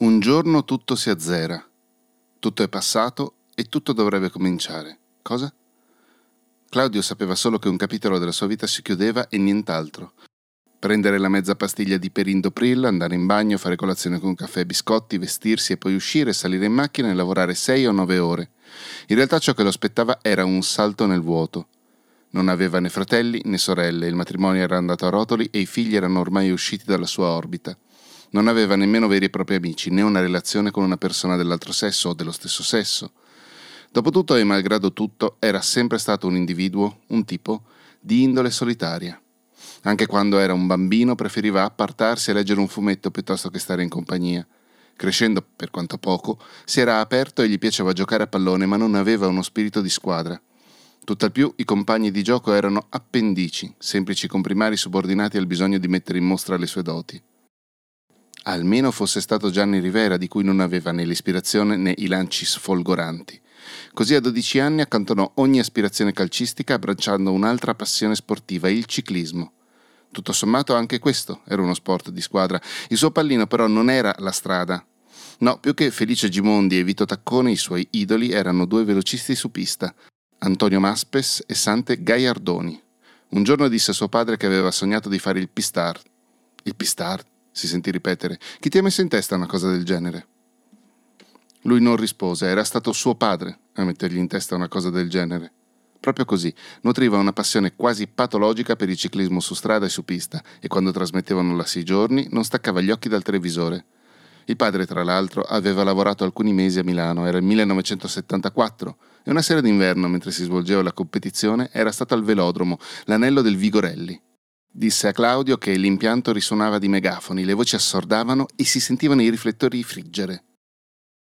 Un giorno tutto si azzera, tutto è passato e tutto dovrebbe cominciare. Cosa? Claudio sapeva solo che un capitolo della sua vita si chiudeva e nient'altro. Prendere la mezza pastiglia di perindopril, andare in bagno, fare colazione con caffè e biscotti, vestirsi e poi uscire, salire in macchina e lavorare sei o nove ore. In realtà ciò che lo aspettava era un salto nel vuoto. Non aveva né fratelli né sorelle, il matrimonio era andato a rotoli e i figli erano ormai usciti dalla sua orbita. Non aveva nemmeno veri e propri amici, né una relazione con una persona dell'altro sesso o dello stesso sesso. Dopotutto e malgrado tutto, era sempre stato un individuo, un tipo, di indole solitaria. Anche quando era un bambino preferiva appartarsi e leggere un fumetto piuttosto che stare in compagnia. Crescendo, per quanto poco, si era aperto e gli piaceva giocare a pallone, ma non aveva uno spirito di squadra. Tutt'al più i compagni di gioco erano appendici, semplici comprimari subordinati al bisogno di mettere in mostra le sue doti. Almeno fosse stato Gianni Rivera, di cui non aveva né l'ispirazione né i lanci sfolgoranti. Così a 12 anni accantonò ogni aspirazione calcistica abbracciando un'altra passione sportiva, il ciclismo. Tutto sommato anche questo era uno sport di squadra. Il suo pallino però non era la strada. No, più che Felice Gimondi e Vito Taccone, i suoi idoli erano due velocisti su pista, Antonio Maspes e Sante Gaiardoni. Un giorno disse a suo padre che aveva sognato di fare il pistard. Il pistard? Si sentì ripetere. Chi ti ha messo in testa una cosa del genere? Lui non rispose, era stato suo padre a mettergli in testa una cosa del genere. Proprio così, nutriva una passione quasi patologica per il ciclismo su strada e su pista, e quando trasmettevano la Sei giorni non staccava gli occhi dal televisore. Il padre, tra l'altro, aveva lavorato alcuni mesi a Milano, era il 1974, e una sera d'inverno, mentre si svolgeva la competizione, era stato al velodromo, l'anello del Vigorelli. Disse a Claudio che l'impianto risuonava di megafoni, le voci assordavano e si sentivano i riflettori friggere.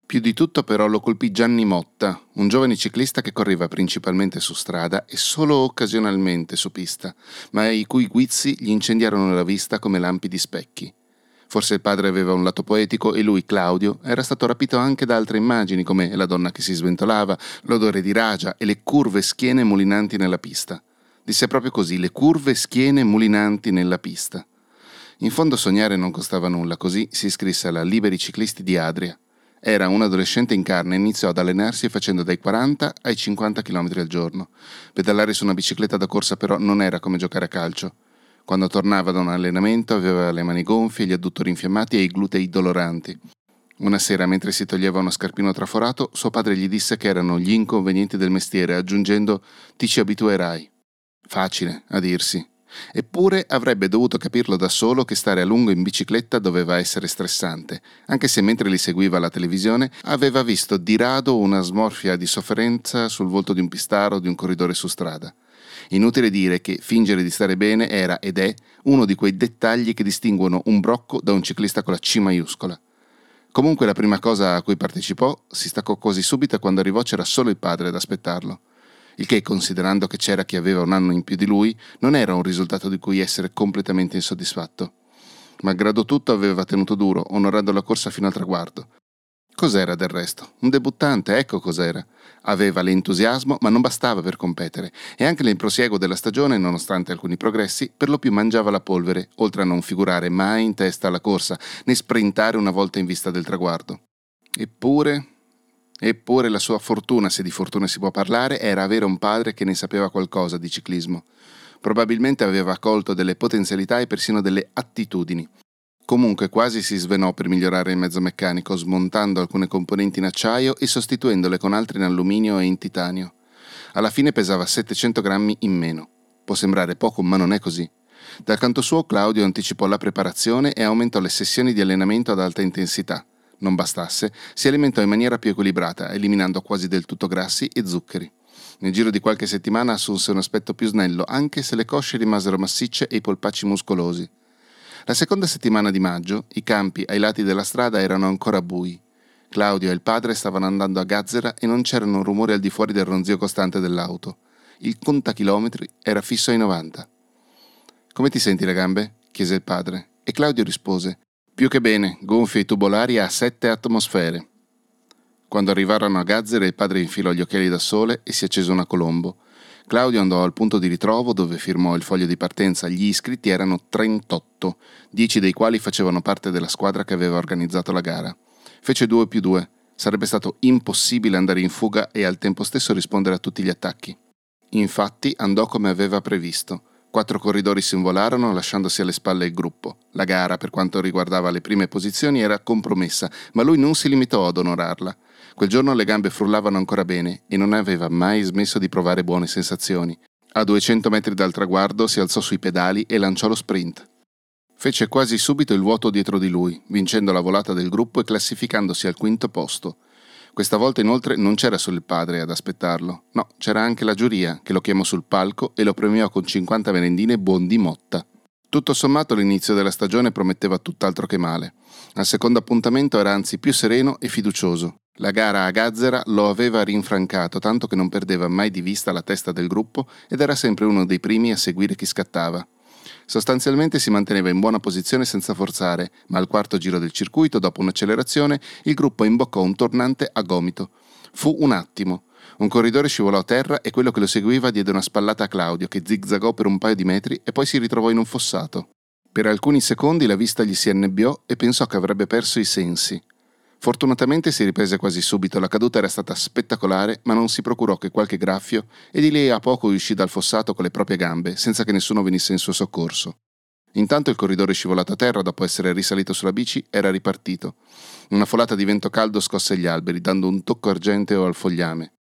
Più di tutto però lo colpì Gianni Motta, un giovane ciclista che correva principalmente su strada e solo occasionalmente su pista, ma i cui guizzi gli incendiarono la vista come lampi di specchi. Forse il padre aveva un lato poetico e lui, Claudio, era stato rapito anche da altre immagini come la donna che si sventolava, l'odore di ragia e le curve schiene mulinanti nella pista. Disse proprio così, le curve schiene mulinanti nella pista. In fondo sognare non costava nulla, così si iscrisse alla Liberi Ciclisti di Adria era un adolescente in carne e iniziò ad allenarsi facendo dai 40 ai 50 km al giorno. Pedalare su una bicicletta da corsa però non era come giocare a calcio. Quando tornava da un allenamento aveva le mani gonfie, gli adduttori infiammati e i glutei doloranti. Una sera, mentre si toglieva uno scarpino traforato, suo padre gli disse che erano gli inconvenienti del mestiere, aggiungendo ti ci abituerai. Facile, a dirsi. Eppure avrebbe dovuto capirlo da solo che stare a lungo in bicicletta doveva essere stressante, anche se mentre li seguiva alla televisione aveva visto di rado una smorfia di sofferenza sul volto di un pistaro o di un corridore su strada. Inutile dire che fingere di stare bene era ed è uno di quei dettagli che distinguono un brocco da un ciclista con la C maiuscola. Comunque la prima cosa a cui partecipò si staccò quasi subito quando arrivò c'era solo il padre ad aspettarlo il che, considerando che c'era chi aveva un anno in più di lui, non era un risultato di cui essere completamente insoddisfatto. Malgrado tutto aveva tenuto duro, onorando la corsa fino al traguardo. Cos'era del resto? Un debuttante, ecco cos'era. Aveva l'entusiasmo, ma non bastava per competere, e anche nel prosieguo della stagione, nonostante alcuni progressi, per lo più mangiava la polvere, oltre a non figurare mai in testa alla corsa, né sprintare una volta in vista del traguardo. Eppure, Eppure la sua fortuna, se di fortuna si può parlare, era avere un padre che ne sapeva qualcosa di ciclismo. Probabilmente aveva colto delle potenzialità e persino delle attitudini. Comunque quasi si svenò per migliorare il mezzo meccanico, smontando alcune componenti in acciaio e sostituendole con altre in alluminio e in titanio. Alla fine pesava 700 grammi in meno. Può sembrare poco, ma non è così. Dal canto suo Claudio anticipò la preparazione e aumentò le sessioni di allenamento ad alta intensità non bastasse, si alimentò in maniera più equilibrata, eliminando quasi del tutto grassi e zuccheri. Nel giro di qualche settimana assunse un aspetto più snello, anche se le cosce rimasero massicce e i polpacci muscolosi. La seconda settimana di maggio, i campi ai lati della strada erano ancora bui. Claudio e il padre stavano andando a Gazzera e non c'erano rumori al di fuori del ronzio costante dell'auto. Il contachilometri era fisso ai 90. Come ti senti le gambe? chiese il padre, e Claudio rispose più che bene, gonfie e tubolari a sette atmosfere. Quando arrivarono a Gazzere il padre infilò gli occhiali da sole e si accese una colombo. Claudio andò al punto di ritrovo dove firmò il foglio di partenza. Gli iscritti erano 38, 10 dei quali facevano parte della squadra che aveva organizzato la gara. Fece 2 più 2. Sarebbe stato impossibile andare in fuga e al tempo stesso rispondere a tutti gli attacchi. Infatti andò come aveva previsto. Quattro corridori si involarono lasciandosi alle spalle il gruppo. La gara, per quanto riguardava le prime posizioni, era compromessa, ma lui non si limitò ad onorarla. Quel giorno le gambe frullavano ancora bene e non aveva mai smesso di provare buone sensazioni. A 200 metri dal traguardo si alzò sui pedali e lanciò lo sprint. Fece quasi subito il vuoto dietro di lui, vincendo la volata del gruppo e classificandosi al quinto posto. Questa volta inoltre non c'era solo il padre ad aspettarlo, no, c'era anche la giuria che lo chiamò sul palco e lo premiò con 50 merendine buon di motta. Tutto sommato l'inizio della stagione prometteva tutt'altro che male. Al secondo appuntamento era anzi più sereno e fiducioso. La gara a Gazzera lo aveva rinfrancato tanto che non perdeva mai di vista la testa del gruppo ed era sempre uno dei primi a seguire chi scattava. Sostanzialmente si manteneva in buona posizione senza forzare, ma al quarto giro del circuito, dopo un'accelerazione, il gruppo imboccò un tornante a gomito. Fu un attimo. Un corridore scivolò a terra e quello che lo seguiva diede una spallata a Claudio, che zigzagò per un paio di metri e poi si ritrovò in un fossato. Per alcuni secondi la vista gli si annebbiò e pensò che avrebbe perso i sensi. Fortunatamente si riprese quasi subito, la caduta era stata spettacolare, ma non si procurò che qualche graffio e di lì a poco uscì dal fossato con le proprie gambe, senza che nessuno venisse in suo soccorso. Intanto il corridore scivolato a terra, dopo essere risalito sulla bici, era ripartito. Una folata di vento caldo scosse gli alberi, dando un tocco argenteo al fogliame.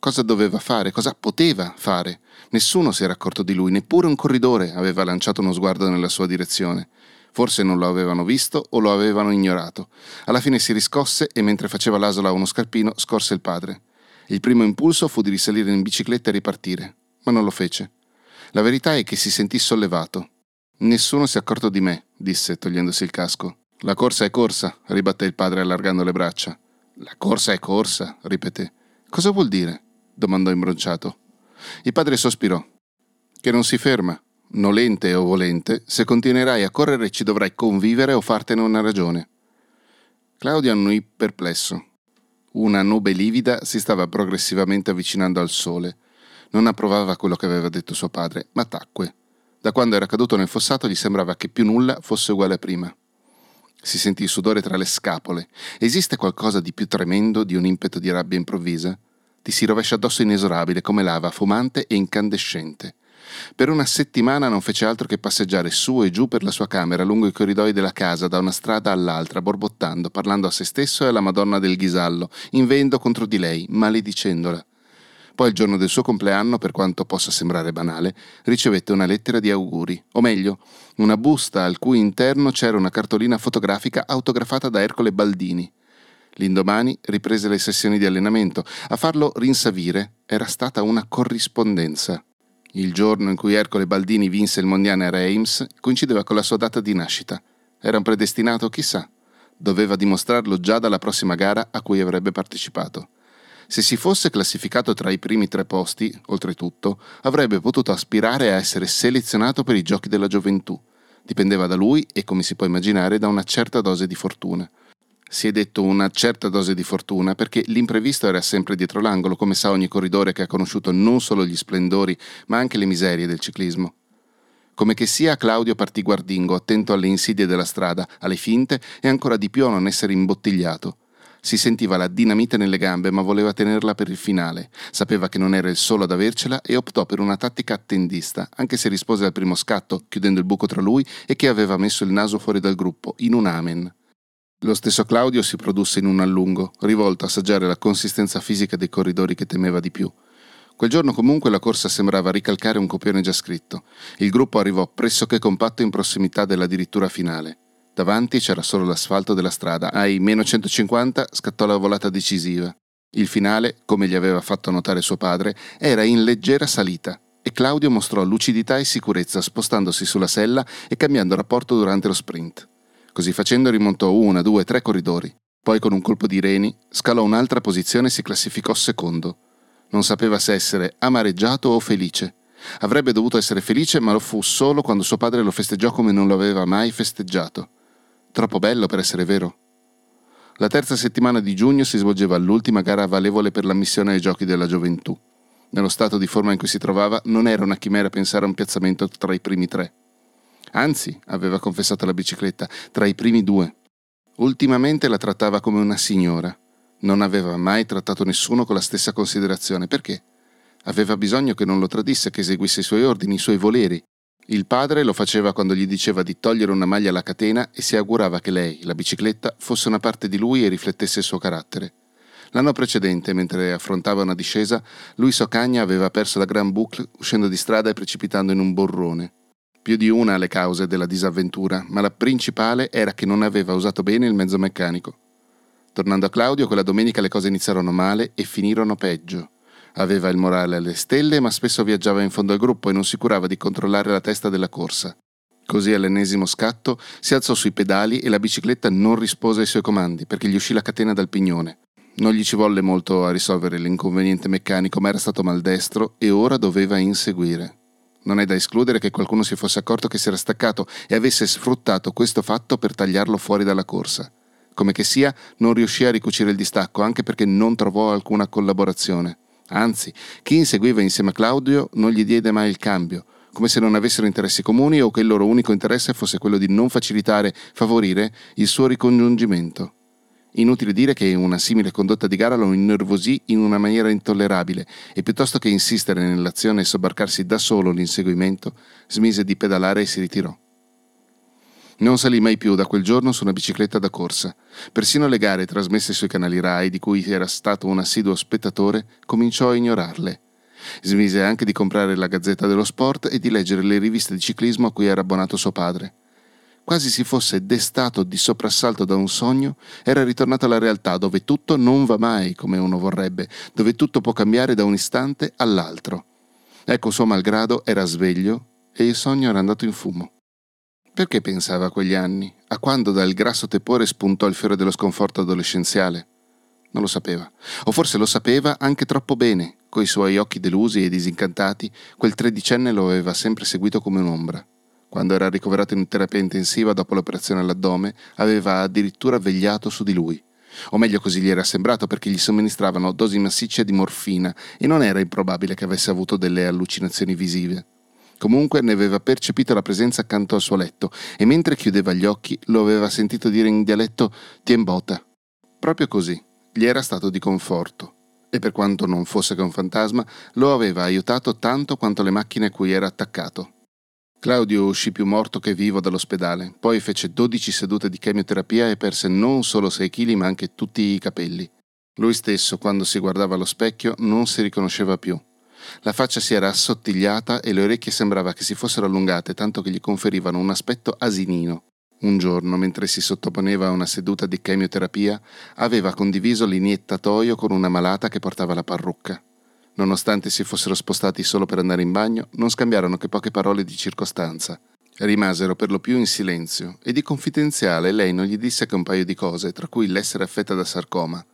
Cosa doveva fare? Cosa poteva fare? Nessuno si era accorto di lui, neppure un corridore aveva lanciato uno sguardo nella sua direzione. Forse non lo avevano visto o lo avevano ignorato. Alla fine si riscosse e mentre faceva l'asola a uno scarpino scorse il padre. Il primo impulso fu di risalire in bicicletta e ripartire, ma non lo fece. La verità è che si sentì sollevato. Nessuno si è accorto di me, disse togliendosi il casco. La corsa è corsa, ribatté il padre allargando le braccia. La corsa è corsa, ripeté. Cosa vuol dire? domandò imbronciato. Il padre sospirò. Che non si ferma. Nolente o volente, se continuerai a correre ci dovrai convivere o fartene una ragione. Claudio annui perplesso. Una nube livida si stava progressivamente avvicinando al sole. Non approvava quello che aveva detto suo padre, ma tacque. Da quando era caduto nel fossato gli sembrava che più nulla fosse uguale a prima. Si sentì il sudore tra le scapole. Esiste qualcosa di più tremendo di un impeto di rabbia improvvisa? Ti si rovescia addosso inesorabile come lava fumante e incandescente. Per una settimana non fece altro che passeggiare su e giù per la sua camera lungo i corridoi della casa da una strada all'altra, borbottando, parlando a se stesso e alla Madonna del Ghisallo, invendo contro di lei, maledicendola. Poi il giorno del suo compleanno, per quanto possa sembrare banale, ricevette una lettera di auguri, o meglio, una busta al cui interno c'era una cartolina fotografica autografata da Ercole Baldini. L'indomani riprese le sessioni di allenamento. A farlo rinsavire era stata una corrispondenza. Il giorno in cui Ercole Baldini vinse il mondiale a Reims coincideva con la sua data di nascita. Era un predestinato, chissà. Doveva dimostrarlo già dalla prossima gara a cui avrebbe partecipato. Se si fosse classificato tra i primi tre posti, oltretutto, avrebbe potuto aspirare a essere selezionato per i giochi della gioventù. Dipendeva da lui e, come si può immaginare, da una certa dose di fortuna. Si è detto una certa dose di fortuna perché l'imprevisto era sempre dietro l'angolo, come sa ogni corridore che ha conosciuto non solo gli splendori, ma anche le miserie del ciclismo. Come che sia, Claudio partì guardingo, attento alle insidie della strada, alle finte e ancora di più a non essere imbottigliato. Si sentiva la dinamite nelle gambe, ma voleva tenerla per il finale. Sapeva che non era il solo ad avercela e optò per una tattica attendista, anche se rispose al primo scatto, chiudendo il buco tra lui e che aveva messo il naso fuori dal gruppo, in un amen. Lo stesso Claudio si produsse in un allungo, rivolto a assaggiare la consistenza fisica dei corridori che temeva di più. Quel giorno comunque la corsa sembrava ricalcare un copione già scritto. Il gruppo arrivò pressoché compatto in prossimità della dirittura finale. Davanti c'era solo l'asfalto della strada. Ai meno 150 scattò la volata decisiva. Il finale, come gli aveva fatto notare suo padre, era in leggera salita e Claudio mostrò lucidità e sicurezza spostandosi sulla sella e cambiando rapporto durante lo sprint. Così facendo rimontò una, due, tre corridori. Poi con un colpo di reni scalò un'altra posizione e si classificò secondo. Non sapeva se essere amareggiato o felice. Avrebbe dovuto essere felice, ma lo fu solo quando suo padre lo festeggiò come non lo aveva mai festeggiato. Troppo bello per essere vero. La terza settimana di giugno si svolgeva l'ultima gara valevole per l'ammissione ai giochi della gioventù. Nello stato di forma in cui si trovava, non era una chimera pensare a un piazzamento tra i primi tre. Anzi, aveva confessato la bicicletta, tra i primi due. Ultimamente la trattava come una signora. Non aveva mai trattato nessuno con la stessa considerazione. Perché? Aveva bisogno che non lo tradisse, che eseguisse i suoi ordini, i suoi voleri. Il padre lo faceva quando gli diceva di togliere una maglia alla catena e si augurava che lei, la bicicletta, fosse una parte di lui e riflettesse il suo carattere. L'anno precedente, mentre affrontava una discesa, Luis Ocagna aveva perso la Grand Boucle uscendo di strada e precipitando in un borrone. Più di una le cause della disavventura, ma la principale era che non aveva usato bene il mezzo meccanico. Tornando a Claudio, quella domenica le cose iniziarono male e finirono peggio. Aveva il morale alle stelle, ma spesso viaggiava in fondo al gruppo e non si curava di controllare la testa della corsa. Così all'ennesimo scatto si alzò sui pedali e la bicicletta non rispose ai suoi comandi perché gli uscì la catena dal pignone. Non gli ci volle molto a risolvere l'inconveniente meccanico, ma era stato maldestro e ora doveva inseguire. Non è da escludere che qualcuno si fosse accorto che si era staccato e avesse sfruttato questo fatto per tagliarlo fuori dalla corsa. Come che sia, non riuscì a ricucire il distacco, anche perché non trovò alcuna collaborazione. Anzi, chi inseguiva insieme a Claudio non gli diede mai il cambio, come se non avessero interessi comuni o che il loro unico interesse fosse quello di non facilitare, favorire il suo ricongiungimento. Inutile dire che una simile condotta di gara lo innervosì in una maniera intollerabile e piuttosto che insistere nell'azione e sobbarcarsi da solo l'inseguimento, smise di pedalare e si ritirò. Non salì mai più da quel giorno su una bicicletta da corsa. Persino le gare trasmesse sui canali RAI, di cui era stato un assiduo spettatore, cominciò a ignorarle. Smise anche di comprare la Gazzetta dello Sport e di leggere le riviste di ciclismo a cui era abbonato suo padre. Quasi si fosse destato di soprassalto da un sogno, era ritornato alla realtà dove tutto non va mai come uno vorrebbe, dove tutto può cambiare da un istante all'altro. Ecco, suo malgrado era sveglio e il sogno era andato in fumo. Perché pensava a quegli anni, a quando dal grasso tepore spuntò il fiore dello sconforto adolescenziale? Non lo sapeva, o forse lo sapeva anche troppo bene, coi suoi occhi delusi e disincantati, quel tredicenne lo aveva sempre seguito come un'ombra. Quando era ricoverato in terapia intensiva dopo l'operazione all'addome, aveva addirittura vegliato su di lui. O meglio così gli era sembrato perché gli somministravano dosi massicce di morfina e non era improbabile che avesse avuto delle allucinazioni visive. Comunque ne aveva percepito la presenza accanto al suo letto e mentre chiudeva gli occhi lo aveva sentito dire in dialetto Tiembota. Proprio così, gli era stato di conforto e per quanto non fosse che un fantasma, lo aveva aiutato tanto quanto le macchine a cui era attaccato. Claudio uscì più morto che vivo dall'ospedale, poi fece 12 sedute di chemioterapia e perse non solo 6 kg ma anche tutti i capelli. Lui stesso, quando si guardava allo specchio, non si riconosceva più. La faccia si era assottigliata e le orecchie sembrava che si fossero allungate tanto che gli conferivano un aspetto asinino. Un giorno, mentre si sottoponeva a una seduta di chemioterapia, aveva condiviso l'iniettatoio con una malata che portava la parrucca. Nonostante si fossero spostati solo per andare in bagno, non scambiarono che poche parole di circostanza. Rimasero per lo più in silenzio e di confidenziale lei non gli disse che un paio di cose, tra cui l'essere affetta da sarcoma.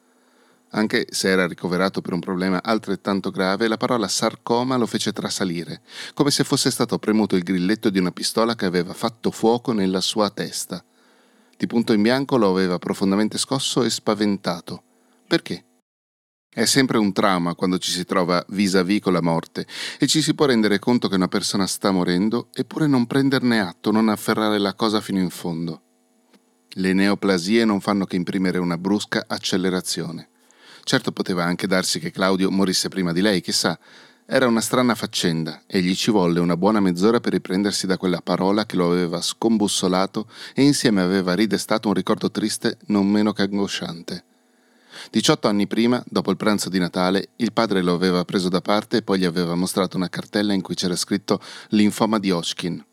Anche se era ricoverato per un problema altrettanto grave, la parola sarcoma lo fece trasalire, come se fosse stato premuto il grilletto di una pistola che aveva fatto fuoco nella sua testa. Di punto in bianco lo aveva profondamente scosso e spaventato. Perché? È sempre un trauma quando ci si trova vis-à-vis con la morte e ci si può rendere conto che una persona sta morendo eppure non prenderne atto, non afferrare la cosa fino in fondo. Le neoplasie non fanno che imprimere una brusca accelerazione. Certo poteva anche darsi che Claudio morisse prima di lei, chissà. Era una strana faccenda e gli ci volle una buona mezz'ora per riprendersi da quella parola che lo aveva scombussolato e insieme aveva ridestato un ricordo triste non meno che angosciante. 18 anni prima, dopo il pranzo di Natale, il padre lo aveva preso da parte e poi gli aveva mostrato una cartella in cui c'era scritto linfoma di Hodgkin.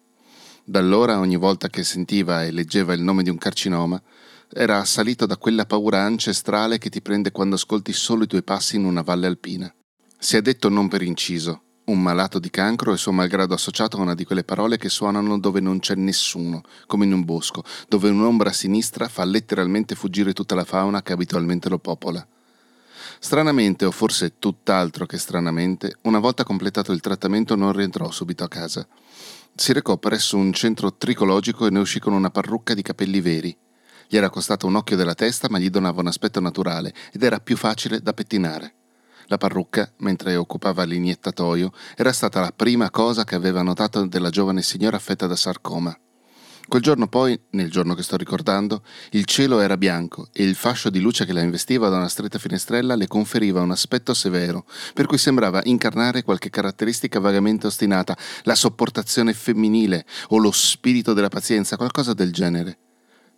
Da allora, ogni volta che sentiva e leggeva il nome di un carcinoma, era assalito da quella paura ancestrale che ti prende quando ascolti solo i tuoi passi in una valle alpina. Si è detto non per inciso, un malato di cancro e suo malgrado associato a una di quelle parole che suonano dove non c'è nessuno, come in un bosco, dove un'ombra sinistra fa letteralmente fuggire tutta la fauna che abitualmente lo popola. Stranamente, o forse tutt'altro che stranamente, una volta completato il trattamento non rientrò subito a casa. Si recò presso un centro tricologico e ne uscì con una parrucca di capelli veri, gli era costato un occhio della testa, ma gli donava un aspetto naturale ed era più facile da pettinare. La parrucca, mentre occupava l'iniettatoio, era stata la prima cosa che aveva notato della giovane signora affetta da sarcoma. Quel giorno poi, nel giorno che sto ricordando, il cielo era bianco e il fascio di luce che la investiva da una stretta finestrella le conferiva un aspetto severo, per cui sembrava incarnare qualche caratteristica vagamente ostinata, la sopportazione femminile o lo spirito della pazienza, qualcosa del genere.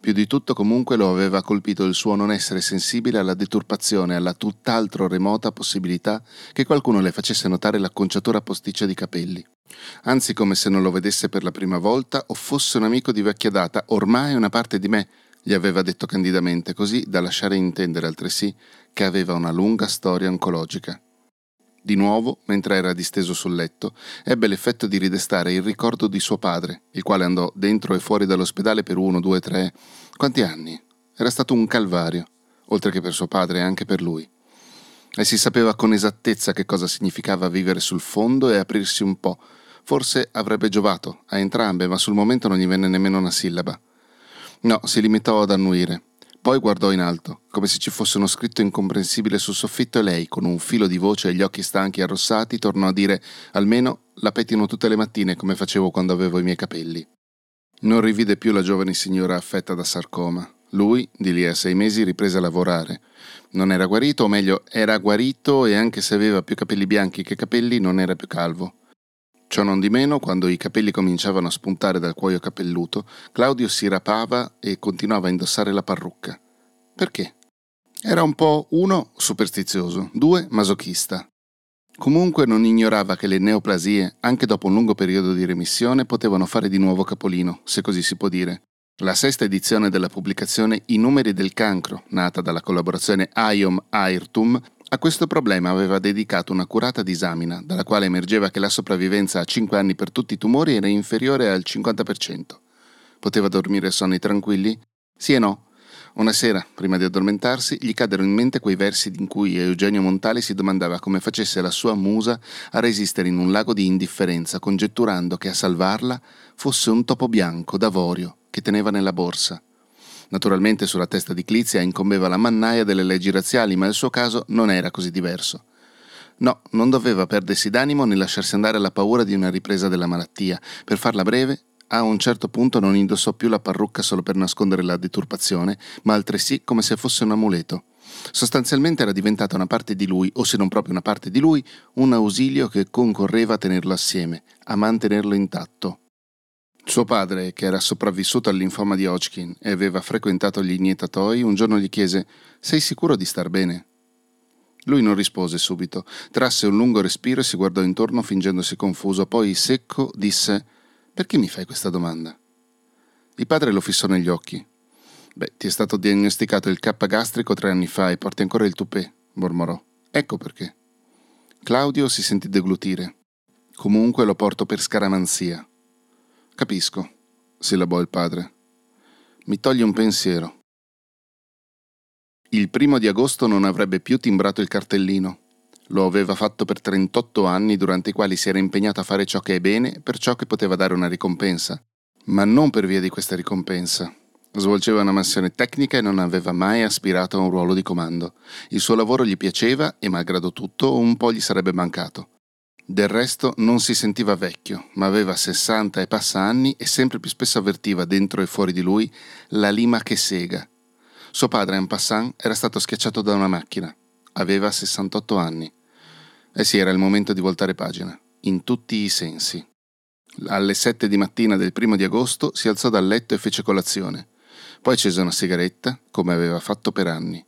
Più di tutto comunque lo aveva colpito il suo non essere sensibile alla deturpazione, alla tutt'altro remota possibilità che qualcuno le facesse notare l'acconciatura posticcia di capelli. Anzi, come se non lo vedesse per la prima volta o fosse un amico di vecchia data, ormai una parte di me, gli aveva detto candidamente, così da lasciare intendere altresì che aveva una lunga storia oncologica. Di nuovo, mentre era disteso sul letto, ebbe l'effetto di ridestare il ricordo di suo padre, il quale andò dentro e fuori dall'ospedale per uno, due, tre. Quanti anni? Era stato un calvario, oltre che per suo padre, anche per lui. E si sapeva con esattezza che cosa significava vivere sul fondo e aprirsi un po'. Forse avrebbe giovato a entrambe, ma sul momento non gli venne nemmeno una sillaba. No, si limitò ad annuire. Poi guardò in alto, come se ci fosse uno scritto incomprensibile sul soffitto e lei, con un filo di voce e gli occhi stanchi e arrossati, tornò a dire almeno la pettino tutte le mattine come facevo quando avevo i miei capelli. Non rivide più la giovane signora affetta da sarcoma. Lui, di lì a sei mesi, riprese a lavorare. Non era guarito, o meglio, era guarito e anche se aveva più capelli bianchi che capelli, non era più calvo. Ciò non di meno, quando i capelli cominciavano a spuntare dal cuoio capelluto, Claudio si rapava e continuava a indossare la parrucca. Perché? Era un po' uno superstizioso, due masochista. Comunque non ignorava che le neoplasie, anche dopo un lungo periodo di remissione, potevano fare di nuovo capolino, se così si può dire. La sesta edizione della pubblicazione I numeri del cancro, nata dalla collaborazione IOM-AIRTUM, a questo problema aveva dedicato un'accurata disamina, dalla quale emergeva che la sopravvivenza a 5 anni per tutti i tumori era inferiore al 50%. Poteva dormire sonni tranquilli? Sì e no. Una sera, prima di addormentarsi, gli caddero in mente quei versi in cui Eugenio Montale si domandava come facesse la sua musa a resistere in un lago di indifferenza, congetturando che a salvarla fosse un topo bianco d'avorio che teneva nella borsa. Naturalmente sulla testa di Clizia incombeva la mannaia delle leggi razziali, ma il suo caso non era così diverso. No, non doveva perdersi d'animo né lasciarsi andare alla paura di una ripresa della malattia. Per farla breve, a un certo punto non indossò più la parrucca solo per nascondere la deturpazione, ma altresì come se fosse un amuleto. Sostanzialmente era diventata una parte di lui, o se non proprio una parte di lui, un ausilio che concorreva a tenerlo assieme, a mantenerlo intatto. Suo padre, che era sopravvissuto al linfoma di Hodgkin e aveva frequentato gli iniettatori, un giorno gli chiese Sei sicuro di star bene? Lui non rispose subito, trasse un lungo respiro e si guardò intorno fingendosi confuso, poi secco disse Perché mi fai questa domanda? Il padre lo fissò negli occhi. Beh, ti è stato diagnosticato il K gastrico tre anni fa e porti ancora il tupè, mormorò. Ecco perché. Claudio si sentì deglutire. Comunque lo porto per scaramanzia. Capisco, sillabò il padre. Mi toglie un pensiero. Il primo di agosto non avrebbe più timbrato il cartellino. Lo aveva fatto per 38 anni durante i quali si era impegnato a fare ciò che è bene per ciò che poteva dare una ricompensa. Ma non per via di questa ricompensa. Svolgeva una mansione tecnica e non aveva mai aspirato a un ruolo di comando. Il suo lavoro gli piaceva e, malgrado tutto, un po' gli sarebbe mancato. Del resto non si sentiva vecchio, ma aveva 60 e passa anni e sempre più spesso avvertiva dentro e fuori di lui la lima che sega. Suo padre, en passant, era stato schiacciato da una macchina. Aveva 68 anni. E sì, era il momento di voltare pagina, in tutti i sensi. Alle 7 di mattina del primo di agosto si alzò dal letto e fece colazione. Poi accese una sigaretta, come aveva fatto per anni.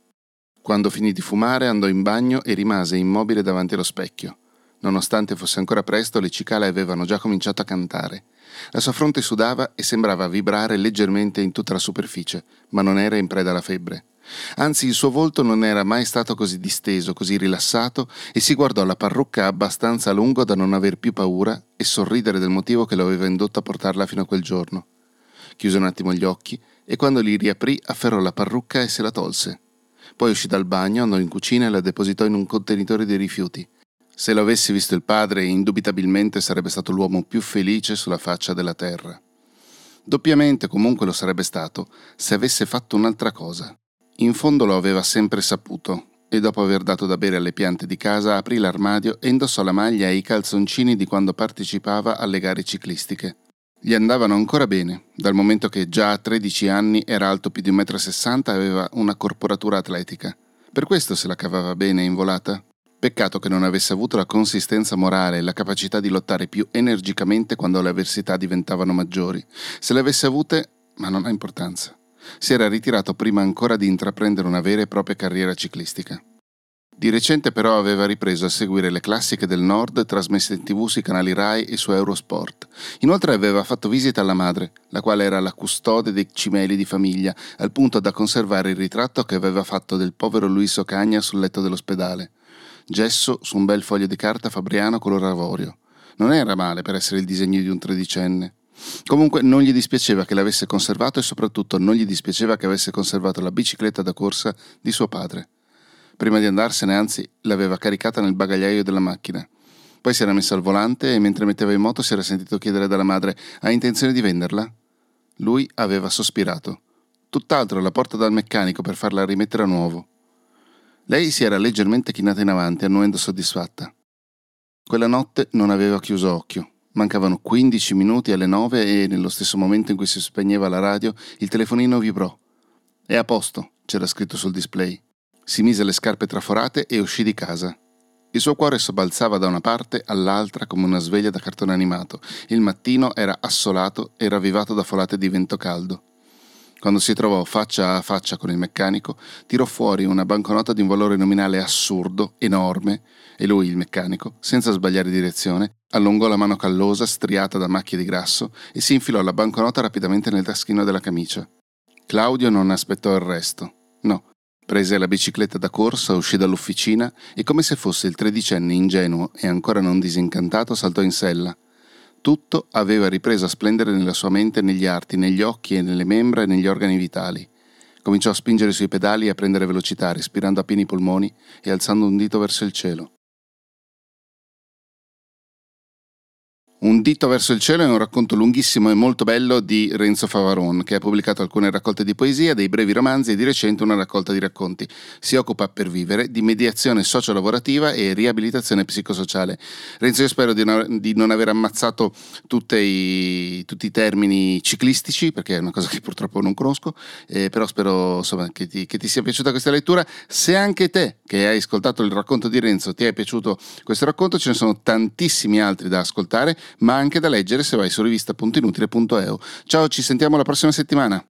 Quando finì di fumare andò in bagno e rimase immobile davanti allo specchio. Nonostante fosse ancora presto, le cicale avevano già cominciato a cantare. La sua fronte sudava e sembrava vibrare leggermente in tutta la superficie, ma non era in preda alla febbre. Anzi, il suo volto non era mai stato così disteso, così rilassato, e si guardò la parrucca abbastanza a lungo da non aver più paura e sorridere del motivo che lo aveva indotto a portarla fino a quel giorno. Chiuse un attimo gli occhi e quando li riaprì afferrò la parrucca e se la tolse. Poi uscì dal bagno, andò in cucina e la depositò in un contenitore dei rifiuti. Se lo avessi visto il padre, indubitabilmente sarebbe stato l'uomo più felice sulla faccia della terra. Doppiamente comunque lo sarebbe stato se avesse fatto un'altra cosa. In fondo lo aveva sempre saputo, e dopo aver dato da bere alle piante di casa aprì l'armadio e indossò la maglia e i calzoncini di quando partecipava alle gare ciclistiche. Gli andavano ancora bene, dal momento che già a 13 anni era alto più di 1,60 m e aveva una corporatura atletica. Per questo se la cavava bene in volata? Peccato che non avesse avuto la consistenza morale e la capacità di lottare più energicamente quando le avversità diventavano maggiori. Se le avesse avute, ma non ha importanza. Si era ritirato prima ancora di intraprendere una vera e propria carriera ciclistica. Di recente però aveva ripreso a seguire le classiche del nord trasmesse in tv sui canali Rai e su Eurosport. Inoltre aveva fatto visita alla madre, la quale era la custode dei cimeli di famiglia, al punto da conservare il ritratto che aveva fatto del povero Luis Ocagna sul letto dell'ospedale. Gesso su un bel foglio di carta fabriano color avorio. Non era male per essere il disegno di un tredicenne. Comunque non gli dispiaceva che l'avesse conservato e soprattutto non gli dispiaceva che avesse conservato la bicicletta da corsa di suo padre. Prima di andarsene, anzi, l'aveva caricata nel bagagliaio della macchina. Poi si era messa al volante e mentre metteva in moto si era sentito chiedere dalla madre: Ha intenzione di venderla? Lui aveva sospirato. Tutt'altro la porta dal meccanico per farla rimettere a nuovo. Lei si era leggermente chinata in avanti, annuendo soddisfatta. Quella notte non aveva chiuso occhio. Mancavano 15 minuti alle 9 e nello stesso momento in cui si spegneva la radio, il telefonino vibrò. È a posto, c'era scritto sul display. Si mise le scarpe traforate e uscì di casa. Il suo cuore sobbalzava da una parte all'altra come una sveglia da cartone animato. Il mattino era assolato e ravvivato da folate di vento caldo. Quando si trovò faccia a faccia con il meccanico, tirò fuori una banconota di un valore nominale assurdo, enorme, e lui, il meccanico, senza sbagliare direzione, allungò la mano callosa, striata da macchie di grasso, e si infilò la banconota rapidamente nel taschino della camicia. Claudio non aspettò il resto. No, Prese la bicicletta da corsa, uscì dall'officina e come se fosse il tredicenne ingenuo e ancora non disincantato saltò in sella. Tutto aveva ripreso a splendere nella sua mente, negli arti, negli occhi e nelle membra e negli organi vitali. Cominciò a spingere sui pedali e a prendere velocità, respirando a pieni polmoni e alzando un dito verso il cielo. Un dito verso il cielo è un racconto lunghissimo e molto bello di Renzo Favaron, che ha pubblicato alcune raccolte di poesia, dei brevi romanzi e di recente una raccolta di racconti. Si occupa per vivere di mediazione sociolavorativa e riabilitazione psicosociale. Renzo, io spero di, no, di non aver ammazzato i, tutti i termini ciclistici, perché è una cosa che purtroppo non conosco, eh, però spero insomma, che, ti, che ti sia piaciuta questa lettura. Se anche te, che hai ascoltato il racconto di Renzo, ti è piaciuto questo racconto, ce ne sono tantissimi altri da ascoltare ma anche da leggere se vai su rivista.inutile.eu. Ciao, ci sentiamo la prossima settimana.